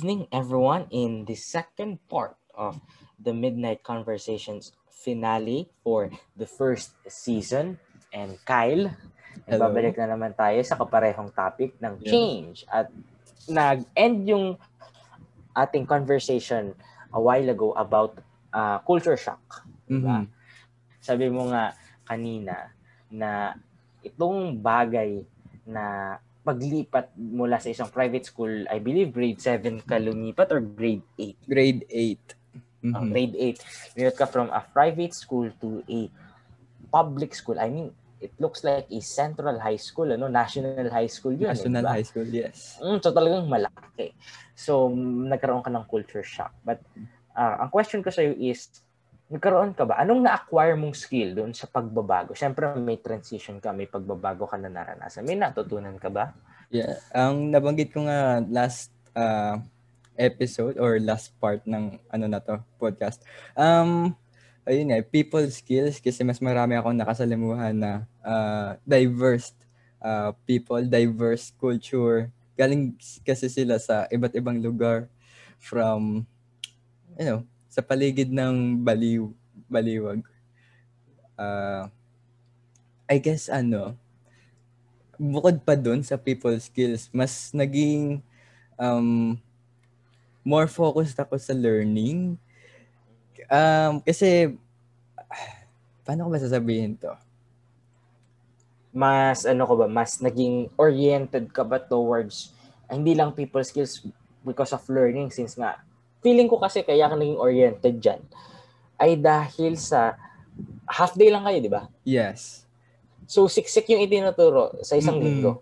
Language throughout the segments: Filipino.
evening, everyone, in the second part of the Midnight Conversations finale for the first season. And Kyle, Hello. babalik na naman tayo sa kaparehong topic ng change. At nag-end yung ating conversation a while ago about uh, culture shock. Diba? Mhm. Sabi mo nga kanina na itong bagay na paglipat mula sa isang private school, I believe grade 7 ka lumipat or grade 8? Grade 8. Mhm. Uh, grade 8. Lumipat ka from a private school to a public school. I mean, it looks like a central high school, ano, national high school yun. eh, National diba? High School, yes. Mm, so talagang malaki. So, nagkaroon ka ng culture shock. But, ah, ang question ko sa'yo is, nagkaroon ka ba? Anong na-acquire mong skill doon sa pagbabago? Siyempre, may transition ka, may pagbabago ka na naranasan. May natutunan ka ba? Yeah. Ang nabanggit ko nga last uh, episode or last part ng ano na to, podcast. Um, ayun nga, people skills kasi mas marami akong nakasalimuhan na uh, diverse uh, people, diverse culture. Galing kasi sila sa iba't ibang lugar from, you know, sa paligid ng baliw, baliwag. Uh, I guess ano, bukod pa dun sa people skills, mas naging um, more focused ako sa learning. Um, kasi, paano ko ba sasabihin to? Mas, ano ko ba, mas naging oriented ka ba towards, ah, hindi lang people skills because of learning since nga, feeling ko kasi kaya ka naging oriented dyan, ay dahil sa half day lang kayo, di ba? Yes. So, siksik yung itinuturo sa isang Mm-mm. linggo.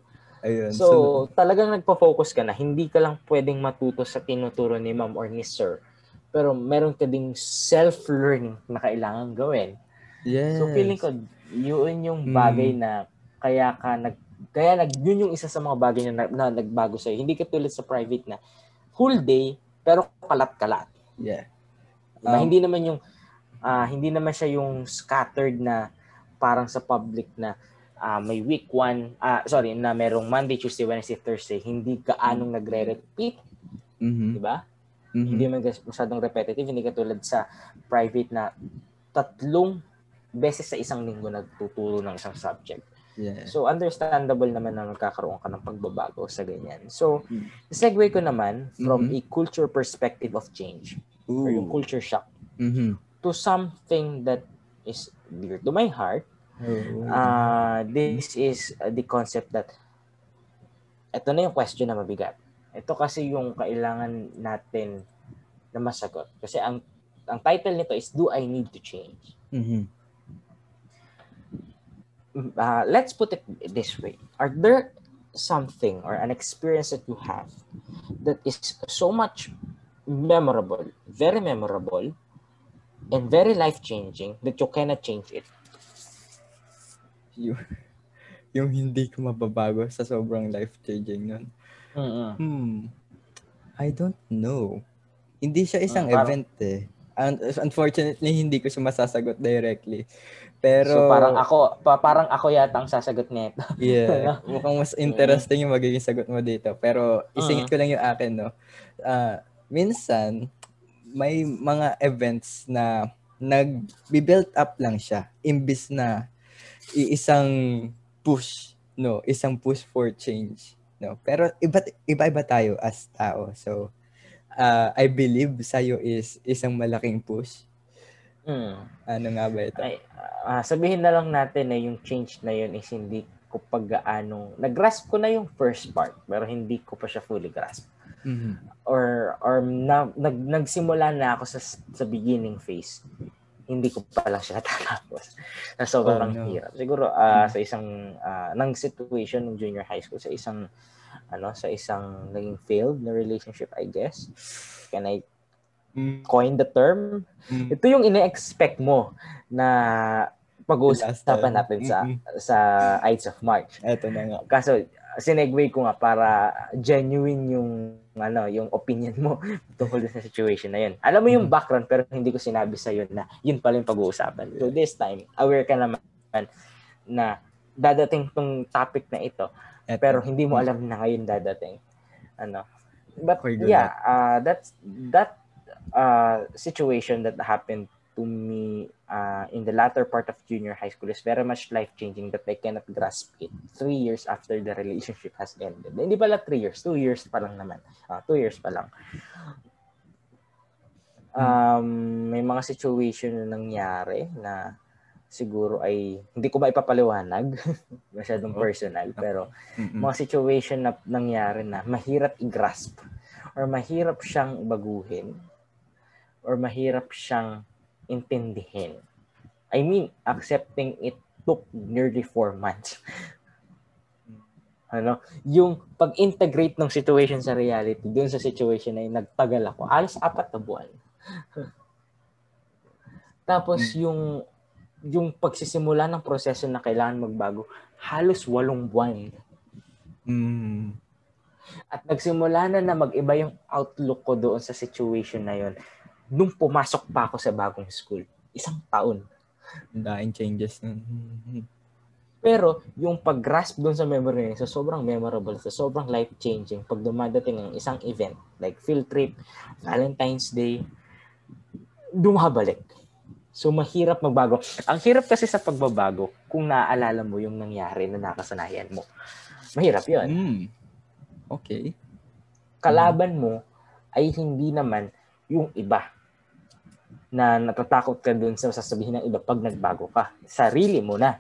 Ayun. So, talagang nagpo-focus ka na. Hindi ka lang pwedeng matuto sa tinuturo ni ma'am or ni sir. Pero meron ka ding self-learning na kailangan gawin. yes. So, feeling ko, yun yung Mm. bagay na kaya ka nag kaya nag yun yung isa sa mga bagay na, na, nagbago sa'yo. Hindi ka tulad sa private na whole day pero kalat-kalat. Yeah. Diba? Um, hindi naman yung ah, hindi naman siya yung scattered na parang sa public na ah, may week one, ah, sorry, na merong Monday, Tuesday, Wednesday, Thursday, hindi gaanong nagre-repeat, mhm, di ba? mhm. Hindi man masyadong repetitive, hindi katulad sa private na tatlong beses sa isang linggo nagtuturo ng isang subject. Yeah. So understandable naman na magkakaroon ka ng pagbabago sa ganyan. So, Mm. segue ko naman from Mhm. a culture perspective of change or yung Ooh. culture shock Mhm. to something that is dear to my heart. Uh, this is uh, the concept that ito na yung question na mabigat. Ito kasi yung kailangan natin na masagot. Kasi ang ang title nito is Do I Need to Change? Mhm. Uh, let's put it this way are there something or an experience that you have that is so much memorable very memorable and very life changing that you cannot change it yung, yung hindi ko mababago sa sobrang life-changing nun. Hmm. I don't know. Hindi siya isang parang- event eh. Un- unfortunately, hindi ko siya masasagot directly. Pero, so parang ako pa, parang ako yata ang sasagot nito yeah, mukhang mas interesting yung magiging sagot mo dito. Pero, isingit ko lang yung akin, no? Ah, minsan, may mga events na nag-build up lang siya. Imbis na iisang push, no? Isang push for change. No? Pero iba iba-iba tayo as tao. So, ah, I believe sa'yo is isang malaking push. Mm. Ano nga ba ito? Ay, ah, sabihin na lang natin na yung change na yun is hindi ko pag-gaanong nag-grasp ko na yung first part pero hindi ko pa siya fully grasp Mhm. or or na, nag, nagsimula na ako sa sa beginning phase hindi ko pa lang siya natapos na sobrang Oh, no. hirap siguro ah, sa isang ah, ng situation ng junior high school sa isang ano sa isang naging failed na relationship I guess can I Mm, coin the term mm. ito yung ine-expect mo na pag-uusapan natin sa sa Ides of March Eto na nga. Kaso sinegway ko nga para genuine yung ano, yung opinion mo tungkol sa situation na yun. Alam mo yung background pero hindi ko sinabi sa na yun pala yung pag-uusapan. So this time, aware ka naman na dadating tong topic na ito Eto. pero hindi mo alam na ngayon dadating. Ano? But yeah, uh, that's that uh, situation that happened to me uh, in the latter part of junior high school is very much life-changing that I cannot grasp it three years after the relationship has ended. Hindi pala three years, two years pa lang naman. Uh, two years pa lang. Um, may mga situation na nangyari na siguro ay hindi ko ba ipapaliwanag masyadong oh. personal pero mga situation na nangyari na mahirap i-grasp or mahirap siyang baguhin or mahirap siyang intindihin. I mean, accepting it took nearly four months. ano, yung pag-integrate ng situation sa reality, dun sa situation na yung nagtagal ako, alas apat na buwan. Tapos mm. yung yung pagsisimula ng proseso na kailangan magbago, halos walong buwan. Mm. At nagsimula na na mag-iba yung outlook ko doon sa situation na yon nung pumasok pa ako sa bagong school. Isang taon. Daing changes. Pero yung pag-grasp doon sa memory niya, so sobrang memorable, so sobrang life-changing pag dumadating ng isang event like field trip, Valentine's Day, dumabalik So mahirap magbago. Ang hirap kasi sa pagbabago kung naaalala mo yung nangyari na nakasanayan mo. Mahirap 'yon. Mm. Okay. Kalaban mo ay hindi naman yung iba na natatakot ka dun sa sasabihin ng iba pag nagbago ka. Sarili mo na.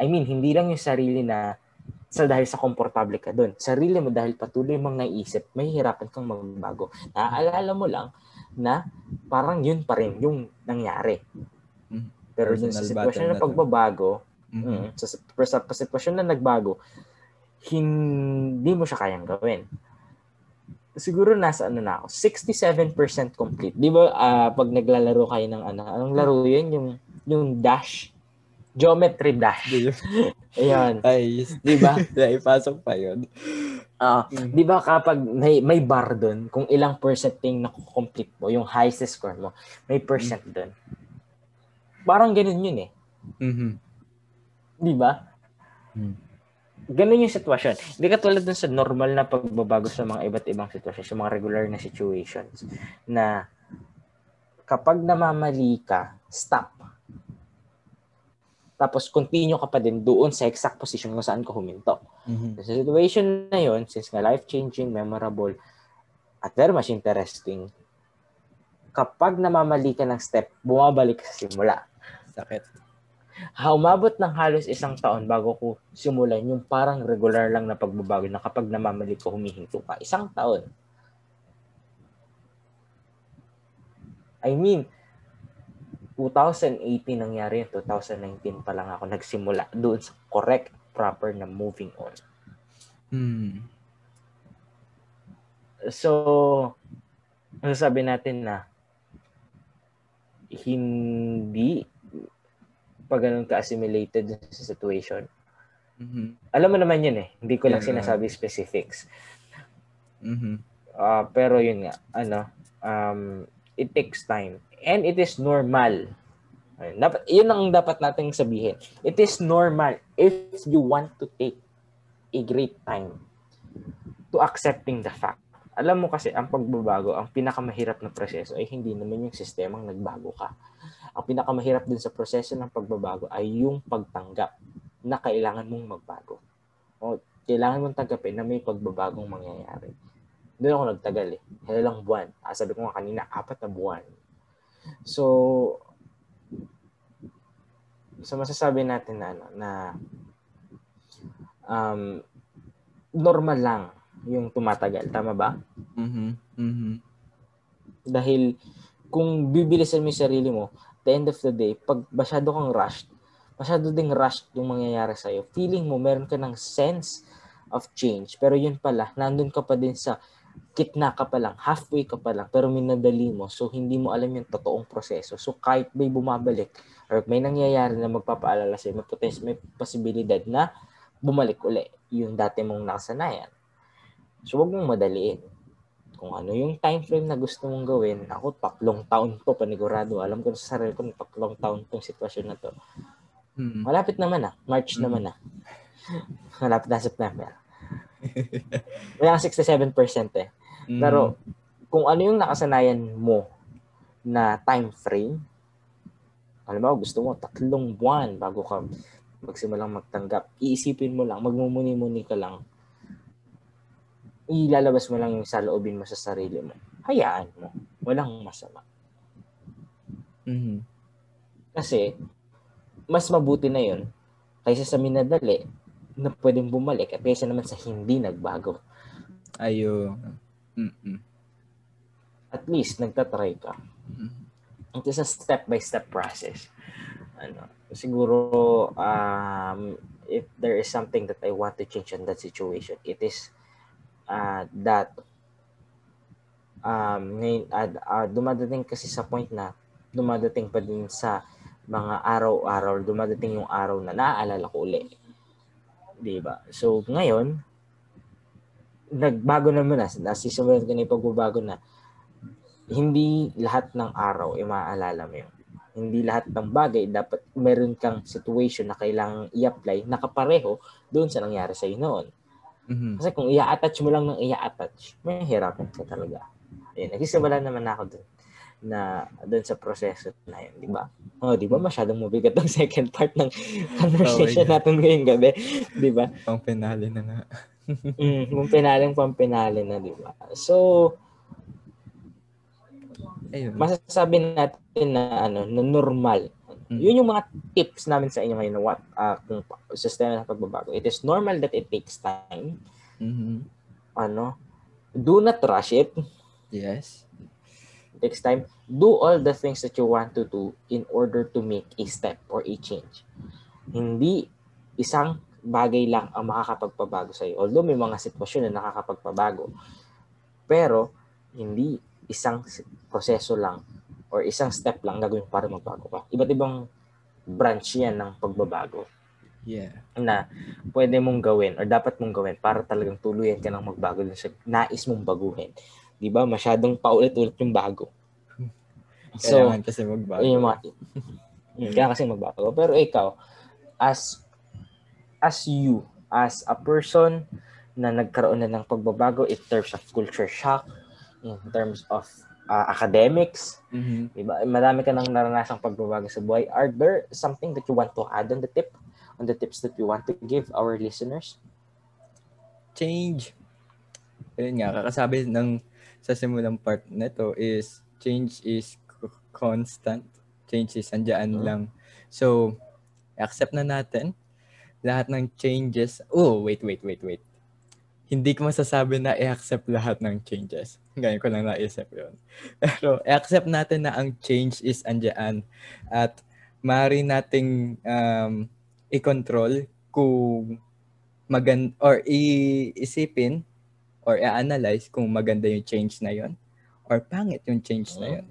I mean, hindi lang yung sarili na sa dahil sa komportable ka dun. Sarili mo dahil patuloy mong naisip, mahihirapan kang magbago. Naaalala mo lang na parang yun pa rin yung nangyari. Mm-hmm. Pero dun sa sitwasyon na pagbabago, mm-hmm. sa, sa, sa sitwasyon na nagbago, hindi mo siya kayang gawin. Siguro nasa ano na ako, 67% complete. Di ba uh, pag naglalaro kayo ng ano, anong laro yun? Yung, yung dash? Geometry dash. Ayun. Ay, di ba? Ipasok pa yun. Uh, mm. 'Di ba kapag may, may bar doon, kung ilang percent yung na-complete mo, yung highest score mo, may percent mm. doon. Parang ganun yun eh. Mm-hmm. 'Di ba? Mm. Ganun yung sitwasyon. Hindi ka tulad dun sa normal na pagbabago sa mga iba't ibang sitwasyon, sa mga regular na situations na kapag namamali ka, stop tapos continue ka pa din doon sa exact position kung saan ka huminto. Mm-hmm. Sa situation na yon, since nga life-changing, memorable, at very much interesting, kapag namamali ka ng step, bumabalik sa simula. Sakit. Ha, umabot ng halos isang taon bago ko simulan yung parang regular lang na pagbabago na kapag namamali ko, humihinto ka. Isang taon. I mean, 2018 nangyari yun, 2019 pa lang ako nagsimula doon sa correct, proper na moving on. Hmm. So, sabi natin na hindi pag ganun ka-assimilated sa situation. Mm-hmm. Alam mo naman yun eh. Hindi ko lang yeah, sinasabi specifics. Mm-hmm. Uh, pero yun nga, ano, um, it takes time and it is normal. Dapat, yun ang dapat nating sabihin. It is normal if you want to take a great time to accepting the fact. Alam mo kasi, ang pagbabago, ang pinakamahirap na proseso ay hindi naman yung sistemang nagbago ka. Ang pinakamahirap din sa proseso ng pagbabago ay yung pagtanggap na kailangan mong magbago. O kailangan mong tanggapin na may pagbabagong mangyayari. Doon ako nagtagal eh. Ilang buwan. Ah, sabi ko nga kanina, apat na buwan So, so masasabi natin na ano, na um, normal lang yung tumatagal. Tama ba? Mm-hmm. Mm-hmm. Dahil kung bibilisan mo yung sarili mo, the end of the day, pag masyado kang rushed, masyado ding rushed yung mangyayari sa'yo. Feeling mo, meron ka ng sense of change. Pero yun pala, nandun ka pa din sa kitna ka pa lang, halfway ka pa lang, pero minadali mo, so hindi mo alam yung totoong proseso. So kahit may bumabalik or may nangyayari na magpapaalala sa'yo, may, potential, may posibilidad na bumalik uli yung dati mong nakasanayan. So wag mong madaliin. Kung ano yung time frame na gusto mong gawin, ako tatlong taon to panigurado. Alam ko sa sarili ko, tatlong taon tong sitwasyon na to. Hmm. Malapit naman na. March hmm. naman na. Malapit na September. Kaya 67% eh. Mm. Pero kung ano yung nakasanayan mo na time frame, alam mo, gusto mo tatlong buwan bago ka magsimulang magtanggap. Iisipin mo lang, magmumuni-muni ka lang. Ilalabas mo lang yung saloobin mo sa sarili mo. Hayaan mo. Walang masama. Mhm. Kasi, mas mabuti na yun kaysa sa minadali na pwedeng bumalik at kaysa naman sa hindi nagbago. Ayo. Mm-mm. At least, nagtatry ka. Mhm. It is a step-by-step process. Ano, siguro, um, if there is something that I want to change in that situation, it is uh, that um, ngayon, uh, uh, dumadating kasi sa point na dumadating pa din sa mga araw-araw, dumadating yung araw na naaalala ko uli. Di ba? So, ngayon, nagbago naman na, nasisimulan ko na yung pagbabago na hindi lahat ng araw ay maaalala mo yun. Hindi lahat ng bagay dapat meron kang situation na kailangang i-apply nakapareho doon sa nangyari sa iyo noon. Mhm. Kasi kung i-attach mo lang ng i-attach, may hirapan ka talaga. Ayun, nagsisimula naman ako doon na doon sa proseso na yun, di ba? Oh, di ba masyadong mabigat ang second part ng conversation Oh, yeah. natin ngayong gabi, di ba? Pang penale na nga. Mm, yung pinaling pampinali na, di ba? So, Ayun. masasabi natin na ano, na normal. Mm. Yun yung mga tips namin sa inyo ngayon na what ah, kung sistema ng pagbabago. It is normal that it takes time. Mhm. Ano? Do not rush it. Yes. It takes time. Do all the things that you want to do in order to make a step or a change. Hindi isang bagay lang ang makakapagpabago sa iyo. Although may mga sitwasyon na nakakapagpabago. Pero hindi isang proseso lang or isang step lang gagawin para magbago ka. Iba't ibang branch yan ng pagbabago Yeah. na pwede mong gawin or dapat mong gawin para talagang tuluyan ka ng magbago dun sa nais mong baguhin. Di ba? Masyadong paulit-ulit yung bago. So, Kailangan kasi magbago. yun yung mga kaya kasi magbago. Pero ikaw, as as you, as a person na nagkaroon na ng pagbabago in terms of culture shock, in terms of uh, academics, Mhm. di ba? Marami ka nang naranasang pagbabago sa buhay. Are there something that you want to add on the tip? On the tips that you want to give our listeners? change. Ayun nga, kakasabi ng sa simulang part nito is change is constant. Change is andyan Mhm. lang. So, accept na natin lahat ng changes. Oh, wait, wait, wait, wait. Hindi ko masasabi na i-accept lahat ng changes. Ngayon ko lang naisip yun. Pero i-accept natin na ang change is andyan at maaari nating um, i-control kung magan or iisipin or i-analyze kung maganda yung change na yon or pangit yung change na yon.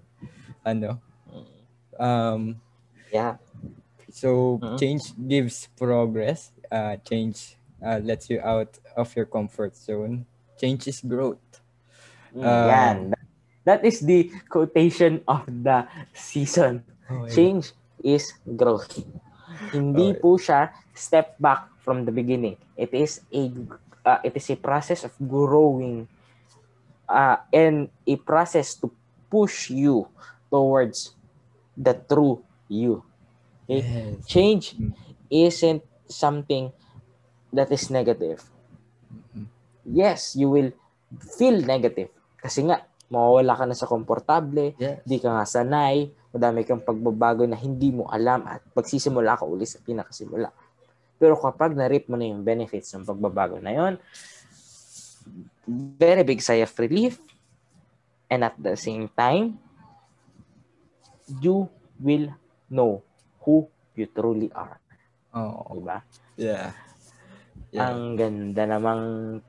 Ano? Um, Yeah. so Mhm. change gives progress. Uh, change uh, lets you out of your comfort zone. Change is growth. Mm, Um, yan. That is the quotation of the season. Change is growth. Hindi Okay. po siya step back from the beginning. It is a uh, it is a process of growing uh, and a process to push you towards the true you. Okay? Yes. Change Mm. isn't something that is negative. Yes, you will feel negative. Kasi nga, mawawala ka na sa komportable, Yes. di ka nga sanay, madami kang pagbabago na hindi mo alam at pagsisimula ka uli sa pinakasimula. Pero kapag na-reap mo na yung benefits ng pagbabago na yon, very big sigh of relief and at the same time, you will know who you truly are. Oh, Diba? yeah. Yeah. Ang ganda namang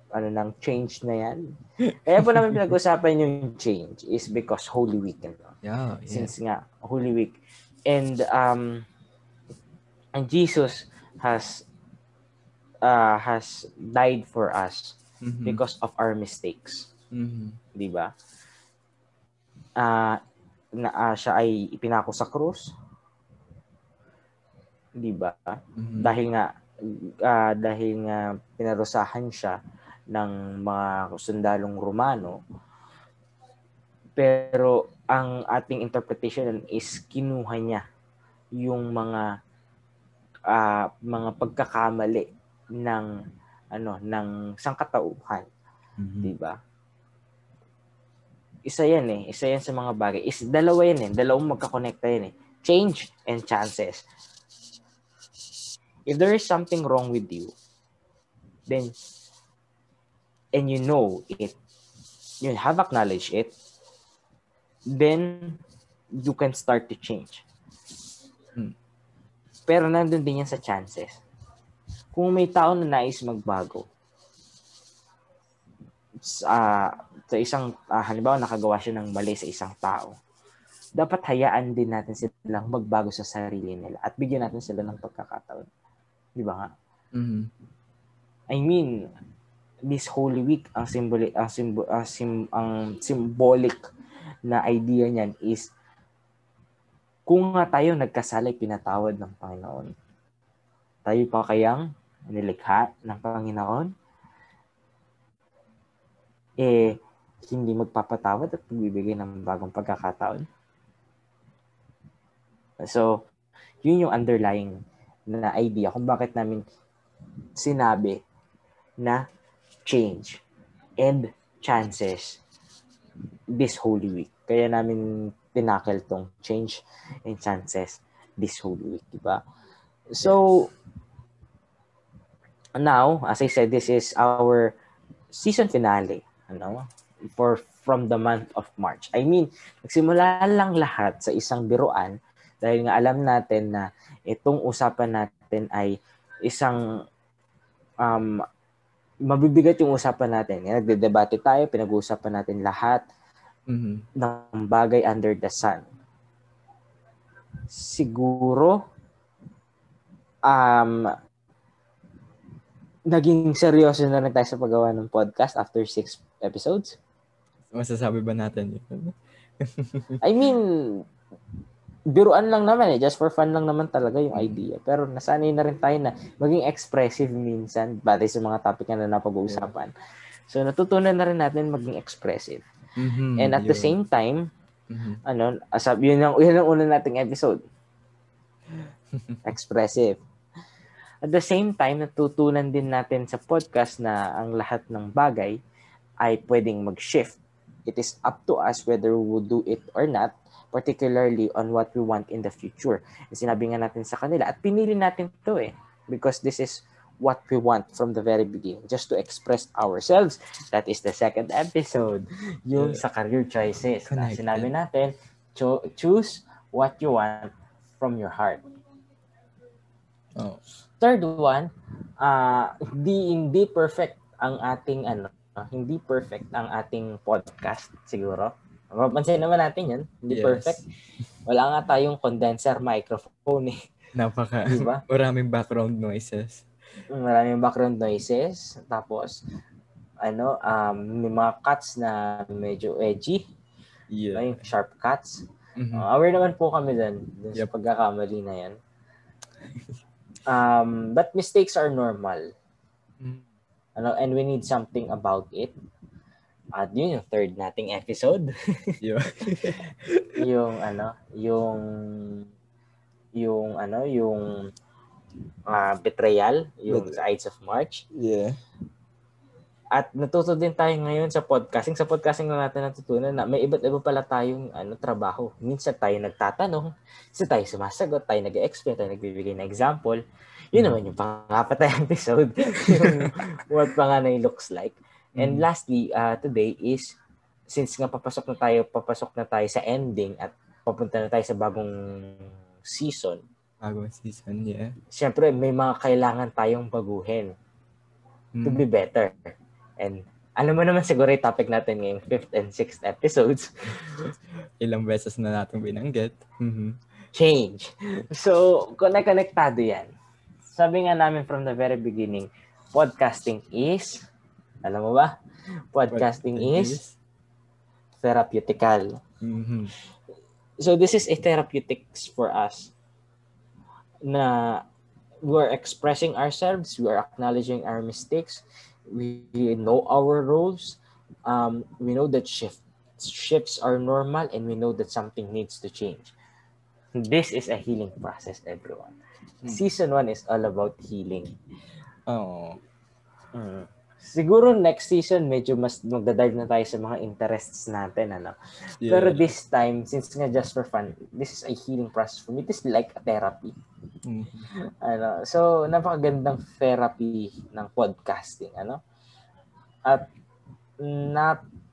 ano ng change na yan. Kaya po namin pinag-usapan yung change is because Holy Week. Ano? yeah, yeah. Since nga, Holy Week. And um, and Jesus has uh, has died for us Mhm. because of our mistakes. Mhm. Di ba? Ah, na ah, siya ay ipinako sa krus. Di ba? Mhm. dahil nga ah, dahil nga pinarusahan siya ng mga sundalong Romano. Pero ang ating interpretation is kinuha niya yung mga uh, mga pagkakamali ng ano ng sangkatauhan, mm-hmm. 'di ba? Isa 'yan eh, isa 'yan sa mga bagay. Is dalawa 'yan eh, dalawang magkakonekta 'yan eh. Change and chances. If there is something wrong with you, then and you know it, you have acknowledged it, then you can start to change. Hmm. Pero nandun din yan sa chances. Kung may tao na nais magbago, uh, sa isang, uh, halimbawa nakagawa siya ng mali sa isang tao, dapat hayaan din natin silang magbago sa sarili nila at bigyan natin sila ng pagkakataon. Di ba nga? Mm-hmm. I mean, this Holy Week, ang symbolic, ang, symbol, ang, sim, ang symbolic na idea niyan is kung nga tayo nagkasala pinatawad ng Panginoon, tayo pa kayang nilikha ng Panginoon? Eh, hindi magpapatawad at magbibigay ng bagong pagkakataon? So, yun yung underlying na idea kung bakit namin sinabi na change and chances this Holy Week. Kaya namin tinakel tong change and chances this whole week, di ba? So, now, as I said, this is our season finale, ano, for from the month of March. I mean, nagsimula lang lahat sa isang biruan dahil nga alam natin na itong usapan natin ay isang um, mabibigat yung usapan natin. Nagde-debate tayo, pinag-uusapan natin lahat mm-hmm. ng bagay under the sun. Siguro, um, naging seryoso na rin tayo sa paggawa ng podcast after six episodes. Masasabi ba natin yun? I mean, biruan lang naman eh. Just for fun lang naman talaga yung idea. Pero nasanay na rin tayo na maging expressive minsan batay sa mga topic na napag-uusapan. So, natutunan na rin natin maging expressive. Mm-hmm, And at yun. the same time, mm-hmm. ano, asab yun ang yun ang una nating episode. Expressive. At the same time, natutunan din natin sa podcast na ang lahat ng bagay ay pwedeng mag-shift. It is up to us whether we will do it or not, particularly on what we want in the future. Sinabi nga natin sa kanila at pinili natin to eh because this is what we want from the very beginning, just to express ourselves. That is the second episode, yung sa career choices. Na sinabi natin, cho- choose what you want from your heart. Oh. Third one, uh, hindi, hindi perfect ang ating ano, hindi perfect ang ating podcast siguro. Mapansin naman natin yan, hindi yes. perfect. Wala nga tayong condenser microphone eh. Napaka, diba? maraming background noises maraming background noises. Tapos, ano, um, may mga cuts na medyo edgy. Yeah. May sharp cuts. Mm-hmm. Uh, aware naman po kami dun, dun yep. sa pagkakamali na yan. Um, but mistakes are normal. Mm-hmm. Ano, and we need something about it. At yun yung third nating episode. yung ano, yung yung ano, yung uh, betrayal, yung Bet- Ides of March. Yeah. At natuto din tayo ngayon sa podcasting. Sa podcasting na natin natutunan na may iba't iba pala tayong ano, trabaho. Minsan tayo nagtatanong, minsan tayo sumasagot, tayo nag-explain, tayo nagbibigay ng example. Yun naman yung pangapat na episode. yung what panganay looks like. And mm. lastly, uh, today is, since nga papasok na tayo, papasok na tayo sa ending at papunta na tayo sa bagong season, Bagong season, yeah. Siyempre, may mga kailangan tayong baguhin mm. to be better. And alam mo naman siguro yung topic natin ngayong 5th and 6th episodes. Ilang beses na natin binanggit. Mm-hmm. Change. So, connect-connectado yan. Sabi nga namin from the very beginning, podcasting is, alam mo ba? Podcasting, is, therapeutical. Mm-hmm. So, this is a therapeutics for us na we are expressing ourselves, we are acknowledging our mistakes, we know our roles. Um, we know that shift shifts are normal and we know that something needs to change. This is a healing process, everyone. Hmm. Season 1 is all about healing. Oh. Mm. Siguro next season medyo mas magdadive na tayo sa mga interests natin ano. Yeah. Pero this time since nga just for fun, this is a healing process for me. This is like a therapy. Mm. Ano, so napakagandang therapy ng podcasting, ano? At napaka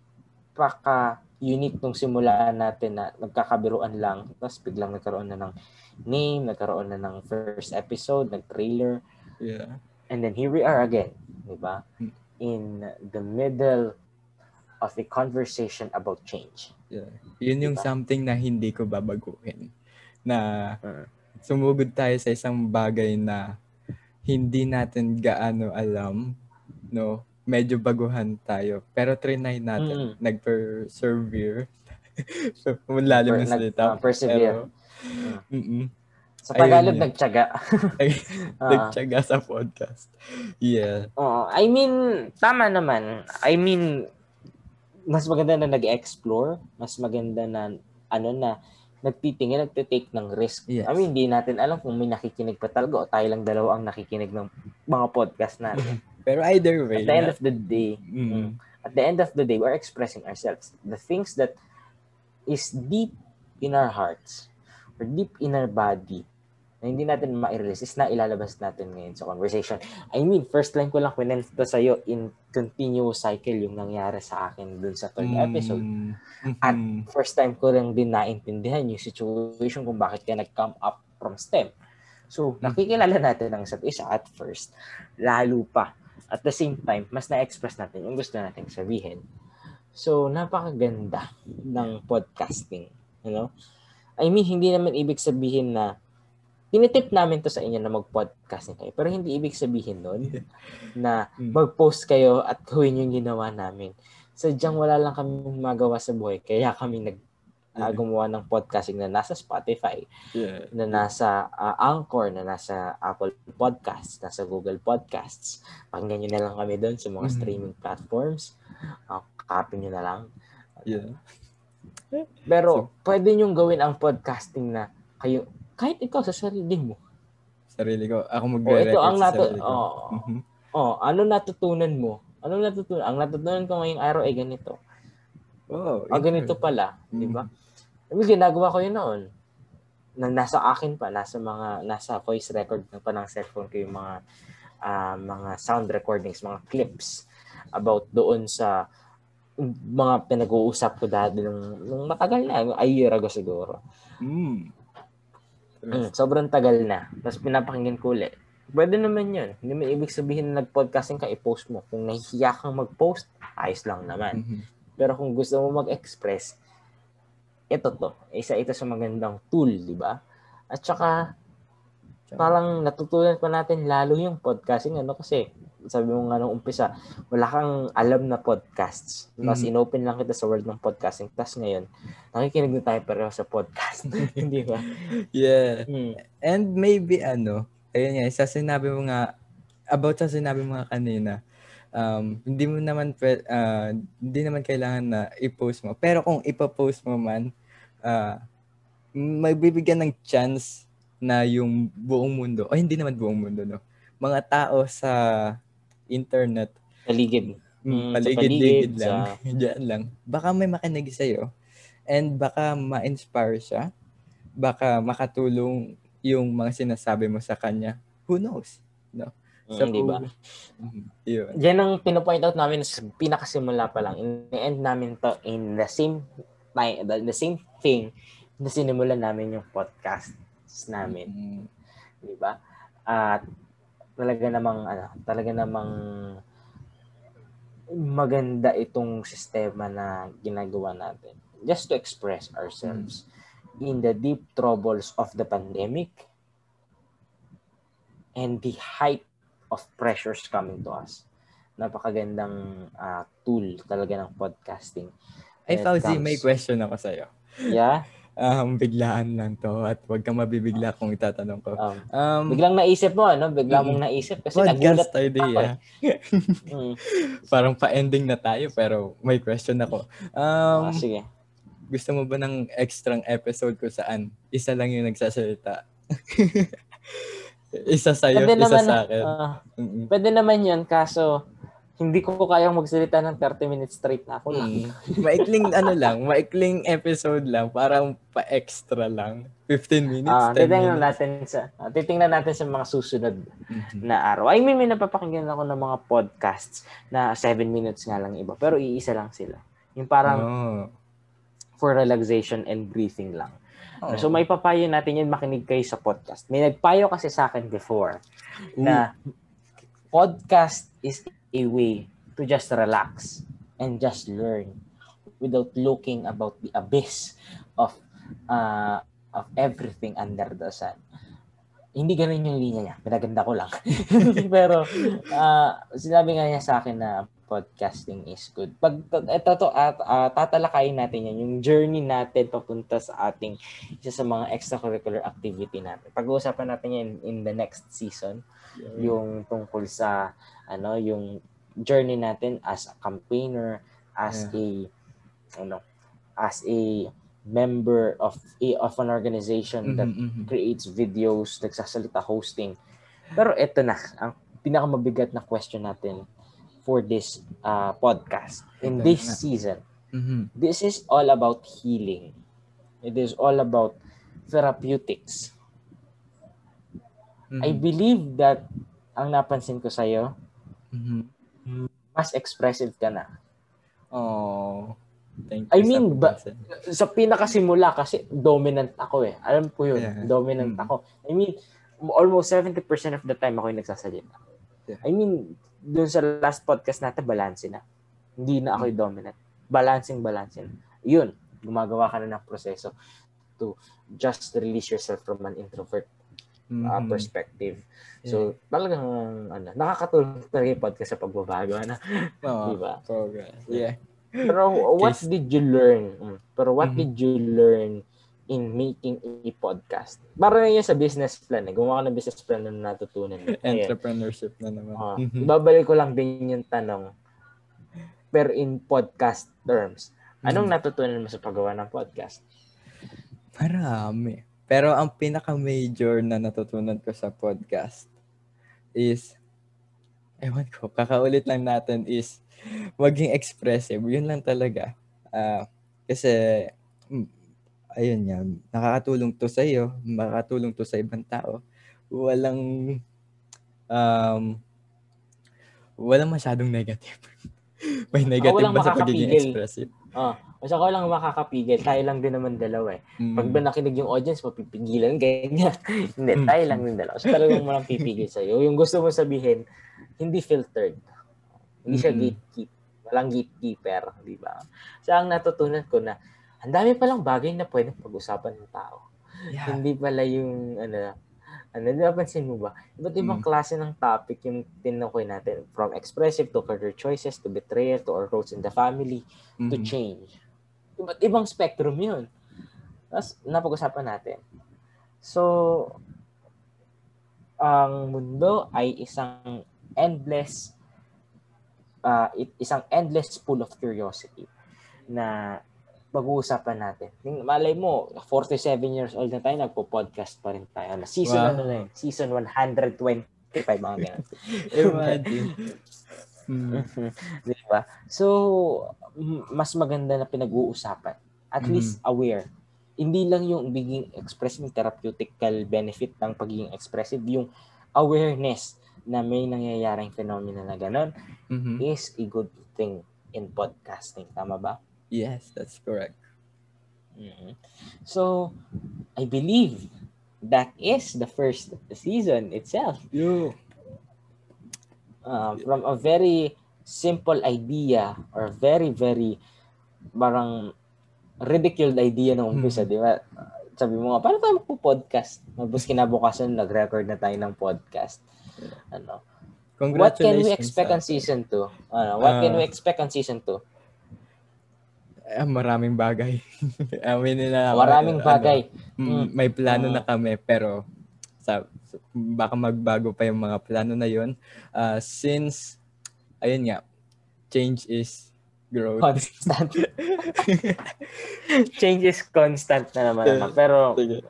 unique nung simulaan natin na nagkakabiruan lang tapos biglang nagkaroon na ng name, nagkaroon na ng first episode, nag-trailer, Yeah. And then here we are again, di ba? Hmm. In the middle of a conversation about change. Yeah. Yun yung Diba? something na hindi ko babaguhin. Na Mm. sumugod tayo sa isang bagay na hindi natin gaano alam, no? Medyo baguhan tayo. Pero trinay natin. Mm. Nag-persevere. so, na nag- salita. ah, persevere. Pero, mm-mm. Sa Tagalog, Ayun yun. nagtyaga. Ah. Sa podcast. Yeah. Oo. I mean, tama naman. I mean, mas maganda na nag-explore. Mas maganda na, ano na, nagtitingin, nagtitake ng risk. Yes. I mean, hindi natin alam kung may nakikinig pa talaga o tayo lang dalawa ang nakikinig ng mga podcast natin. Pero either way, At the end na- of the day, Mm. at the end of the day, we're expressing ourselves. The things that is deep in our hearts or deep in our body na hindi natin ma-release is na ilalabas natin ngayon sa conversation. I mean, first time ko lang kwento sa'yo in continuous cycle yung nangyari sa akin dun sa third episode. Mm. At first time ko rin din naintindihan yung situation kung bakit ka nag-come up from STEM. So, nakikilala natin ang isa't isa at first. Lalo pa. At the same time, mas na-express natin yung gusto nating sabihin. So, napakaganda ng podcasting. You know? I mean, hindi naman ibig sabihin na tinitip namin to sa inyo na mag-podcasting kayo. Pero hindi ibig sabihin nun na Mm. mag-post kayo at gawin yung ginawa namin. Sadyang wala lang kami magawa sa buhay. Kaya kami nag ah, Yeah. gumawa ng podcasting na nasa Spotify, Yeah. na nasa ah, Anchor, na nasa Apple Podcasts, nasa Google Podcasts. Pakinggan nyo na lang kami doon sa mga Mhm. streaming platforms. Uh, copy nyo na lang. Yeah. Pero pwede nyo gawin ang podcasting na kayo, kahit ikaw sa sarili mo. Sarili ko. Ako O magre-record ito ang sa sarili ko. oh, Mhm. oh, ano natutunan mo? Ano natutunan? Ang natutunan ko ngayong araw ay ganito. Oh, Ah, ganito pala, di Mhm. ba? Ginagawa ko yun noon. Na nasa akin pa, nasa mga, nasa voice record na pa ng cellphone ko yung mga, ah, mga sound recordings, mga clips about doon sa mga pinag-uusap ko dati nung, nung matagal na, a year ago siguro. Mm. Mm, sobrang tagal na. Tapos pinapakinggan ko ulit. Pwede naman yun. Hindi mo ibig sabihin na nag-podcasting ka, i-post mo. Kung nahihiya kang mag-post, ayos lang naman. Mhm. Pero kung gusto mo mag-express, ito to. Isa ito sa magandang tool, di ba? At saka, parang natutunan pa natin lalo yung podcasting. Ano kasi, sabi mo nga nung umpisa, wala kang alam na podcasts. Tapos Mhm. inopen lang kita sa world ng podcasting. Tapos ngayon, nakikinig na tayo pareho sa podcast. Hindi ba? Yeah. Hmm. And maybe ano, ayun nga, sa sinabi mo nga, about sa sinabi mo nga kanina, um, hindi mo naman, pwe- ah, hindi naman kailangan na i-post mo. Pero kung ipapost mo man, ah, magbibigyan ng chance na yung buong mundo, o hindi naman buong mundo, no? Mga tao sa internet, Paligid. mm, sa paligid-ligid paligid, lang, dyan lang, baka may makinig sa'yo and baka ma-inspire siya, baka makatulong yung mga sinasabi mo sa kanya. Who knows? No? Mm, di ba? Yun. Yan ang pinopoint out namin sa pinakasimula pa lang. In-end namin to in the same time, the, the same thing na sinimulan namin yung podcast namin. Mm, Di ba? At talaga namang, ano, talaga namang maganda itong sistema na ginagawa natin. Just to express ourselves in the deep troubles of the pandemic and the height of pressures coming to us. Napakagandang ah, tool talaga ng podcasting. Ay, Fauzi, comes- may question ako sa'yo. Yeah? Um, biglaan lang to at huwag kang mabibigla kung itatanong ko. Um, Um, biglang naisip mo, ano? Bigla mong naisip kasi nagulat podcast idea. Mm. Parang pa-ending na tayo pero may question ako. Um, Ah, sige. gusto mo ba ng extra episode ko saan isa lang yung nagsasalita? isa sa'yo, Pwede isa naman, sa akin. Mm-mm. pwede naman yun, kaso hindi ko kayang magsalita ng 30 minutes straight na ako lang. Mm. maikling ano lang, maikling episode lang, parang pa-extra lang. 15 minutes, Ah, 10 titingnan minutes. natin sa ah, titingnan natin sa mga susunod Mhm. na araw. I mean, may napapakinggan ako ng mga podcasts na 7 minutes nga lang iba, pero iisa lang sila. Yung parang Oh. for relaxation and breathing lang. Oh. So may papayo natin yun, makinig kayo sa podcast. May nagpayo kasi sa akin before na podcast is a way to just relax and just learn without looking about the abyss of uh, of everything under the sun. Hindi ganun yung linya niya. Pinaganda ko lang. Pero uh, sinabi nga niya sa akin na podcasting is good. Pag ito to at uh, tatalakayin natin yan yung journey natin papunta sa ating isa sa mga extracurricular activity natin. Pag-uusapan natin yan in the next season yung tungkol sa ano yung journey natin as a campaigner as a ano as a member of a, of an organization that Mhm, mhm. creates videos nagsasalita hosting pero ito na ang pinakamabigat na question natin for this uh, podcast in Ito this na. season Mhm. this is all about healing it is all about therapeutics Mhm. I believe that ang napansin ko sa'yo, Mhm. mas expressive ka na. Oh. Thank you I mean, ba-. Sa pinakasimula kasi dominant ako eh. Alam ko yun, Yeah. dominant Mm. ako. I mean, almost 70% of the time ako yung nagsasalita. Yeah. I mean, dun sa last podcast natin, balance na. Hindi na ako yung dominant. Balancing, balancing. Yun, gumagawa ka na ng proseso to just release yourself from an introvert uh, Mhm. perspective. So, talagang, ano, nakakatulong talaga yung podcast sa pagbabago. Ano? Oo. Di ba? Progress. Yeah. Pero what Case- did you learn? Mm. Pero what Mhm. did you learn in making a podcast? Para na yun sa business plan. Eh. Gumawa ka ng business plan na natutunan. Entrepreneurship na naman. Ah, Mhm. Ibabalik ko lang din yung tanong. Pero in podcast terms, anong Mhm. natutunan mo sa paggawa ng podcast? Marami. Pero ang pinaka-major na natutunan ko sa podcast is, ewan ko, kakaulit lang natin is, maging expressive. Yun lang talaga. Ah, kasi, mm, ayun yan, nakakatulong to sa iyo, makakatulong to sa ibang tao. Walang, um, walang masyadong negative. May negative walang ba sa pagiging expressive? Ah, basta ko lang makakapigil. Tayo lang din naman dalawa eh. Pag Mm. ba nakinig yung audience, mapipigilan, ganyan. hindi, Mm. tayo lang din dalawa. So talagang walang pipigil sa'yo. Yung gusto mo sabihin, hindi filtered. Hindi siya Mm-mm. gatekeep. Walang gatekeeper, di ba? So ang natutunan ko na, ang dami palang bagay na pwedeng pag-usapan ng tao. Yeah. Hindi pala yung, ano, ano, napansin mo ba? Iba't ibang Mm. klase ng topic yung tinukoy natin. From expressive to career choices, to betrayal, to our roles in the family, to Mhm. change. Iba't ibang spectrum yun. Tapos, napag-usapan natin. So, ang mundo ay isang endless uh, isang endless pool of curiosity na pag-uusapan natin. Malay mo, 47 years old na tayo, nagpo-podcast pa rin tayo. Na Season Wow. ano na yun? Season 125, mga ganun. Imagine. Mm. Di ba? So, mas maganda na pinag-uusapan. At Mhm. least aware. Hindi lang yung being expressive therapeutical benefit ng pagiging expressive, yung awareness na may nangyayaring phenomena na gano'n Mhm. is a good thing in podcasting. Tama ba? Yes, that's correct. Mhm. So, I believe that is the first season itself. You. Uh, from a very simple idea or very, very parang ridiculed idea nung umpisa, Hmm. di ba? Uh, Sabi mo nga, paano tayo magpo-podcast? Tapos kinabukasan, nag-record na tayo ng podcast. Ano? What can we expect ah. on season 2? Ano, what can Ah. we expect on season 2? Ah, maraming bagay. Aminin na Maraming ano, bagay. mm, Mm. may plano Mm. na kami pero sa baka magbago pa yung mga plano na yun. Ah, since ayun nga, change is growth. Constant. Change is constant na naman. ano. Pero, Sige.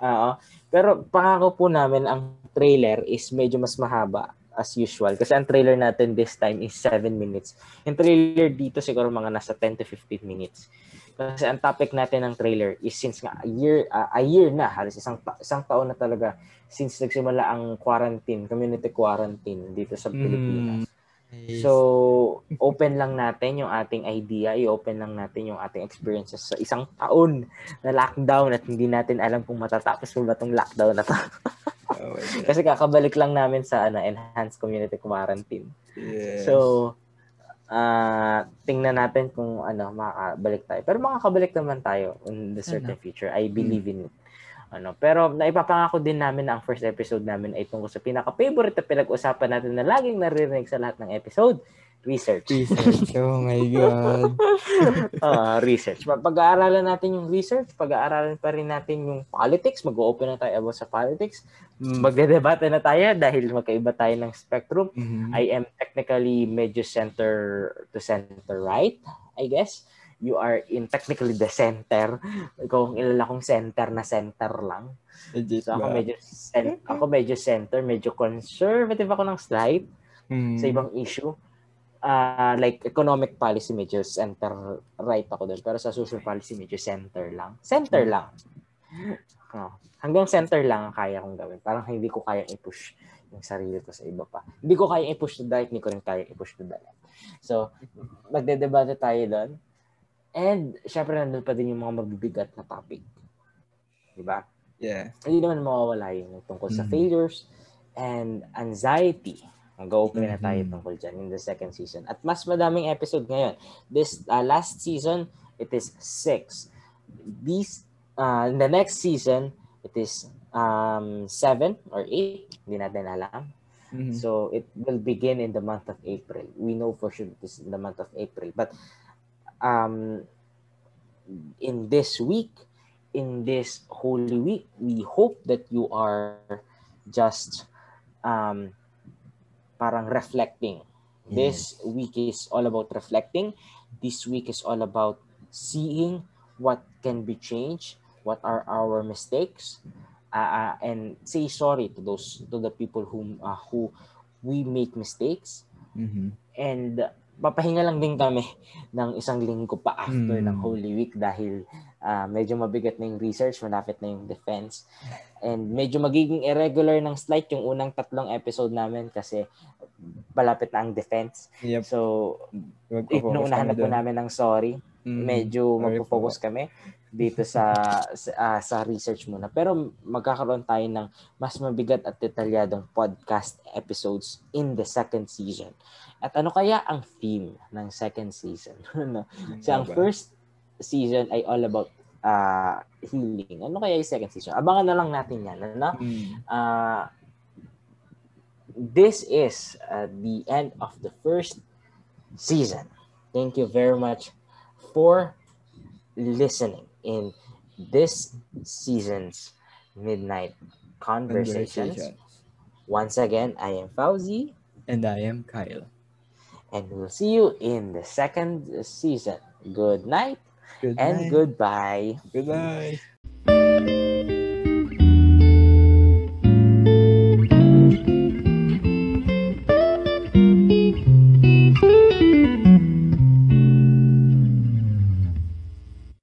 oo. Pero pangako po namin ang trailer is medyo mas mahaba as usual. Kasi ang trailer natin this time is 7 minutes. Yung trailer dito siguro mga nasa 10 to 15 minutes. Kasi ang topic natin ng trailer is since nga a year ah, a year na halos isang ta- isang taon na talaga since nagsimula ang quarantine, community quarantine dito sa Pilipinas. Nice. So, open lang natin yung ating idea, i-open lang natin yung ating experiences sa isang taon na lockdown at hindi natin alam kung matatapos mo ba itong lockdown na to. Oh. Kasi kakabalik lang namin sa ano, enhanced community quarantine. Yes. So, ah tingnan natin kung ano, makakabalik tayo. Pero makakabalik naman tayo in the certain future. I believe in it. Ano, pero naipapangako din namin na ang first episode namin ay tungkol sa pinaka-favorite na pinag-usapan natin na laging naririnig sa lahat ng episode, research. research. Oh my God. Ah, research. Pag- Pag-aaralan natin yung research, pag-aaralan pa rin natin yung politics, mag-open na tayo about sa politics. Magdedebate na tayo dahil magkaiba tayo ng spectrum. Mhm. I am technically medyo center to center right, I guess. You are in technically the center. Kung ilala kong center na center lang. Legit So ako ba? medyo cen- ako medyo center, medyo conservative ako ng slight Mhm. sa ibang issue. Ah, like economic policy medyo center right ako doon pero sa social policy medyo center lang. Center lang. Oh, hanggang center lang ang kaya kong gawin. Parang hindi ko kayang i-push yung sarili ko sa iba pa. Hindi ko kayang i-push to right, hindi ko rin kayang i-push to left. So, magdedebate tayo doon. And, syempre, nandun pa din yung mga mabibigat na topic. Diba? Yeah. hindi naman mawawala yun tungkol sa Mhm. failures and anxiety. Mag-open na tayo Mhm. tungkol dyan in the second season. At mas madaming episode ngayon. This uh, last season, it is six. These, uh, in the next season, it is um, seven or eight. Hindi natin alam. Mhm. So it will begin in the month of April. We know for sure it is in the month of April. But um, in this week, in this Holy Week, we hope that you are just um, parang reflecting. This week is all about reflecting. This week is all about seeing what can be changed, what are our mistakes, uh, uh, and say sorry to those to the people whom uh, who we make mistakes Mhm. and papahinga lang din kami ng isang linggo pa after Mm. ng Holy Week dahil ah, medyo mabigat na yung research, malapit na yung defense. And medyo magiging irregular ng slight yung unang tatlong episode namin kasi palapit na ang defense. Yep. So, inuunahan kami na po namin ng sorry. Mhm. Medyo magpo-focus kami dito sa sa, ah, sa research muna. Pero magkakaroon tayo ng mas mabigat at detalyadong podcast episodes in the second season. At ano kaya ang theme ng second season? no? So, ang first season ay all about uh, healing. Ano kaya yung second season? Abangan na lang natin yan. Ano? Mm. Uh, this is uh, the end of the first season. Thank you very much for listening in this season's Midnight Conversations. Conversations. Once again, I am Fauzi, And I am Kyle. and we'll see you in the second season. Good night Good and night. goodbye. Goodbye.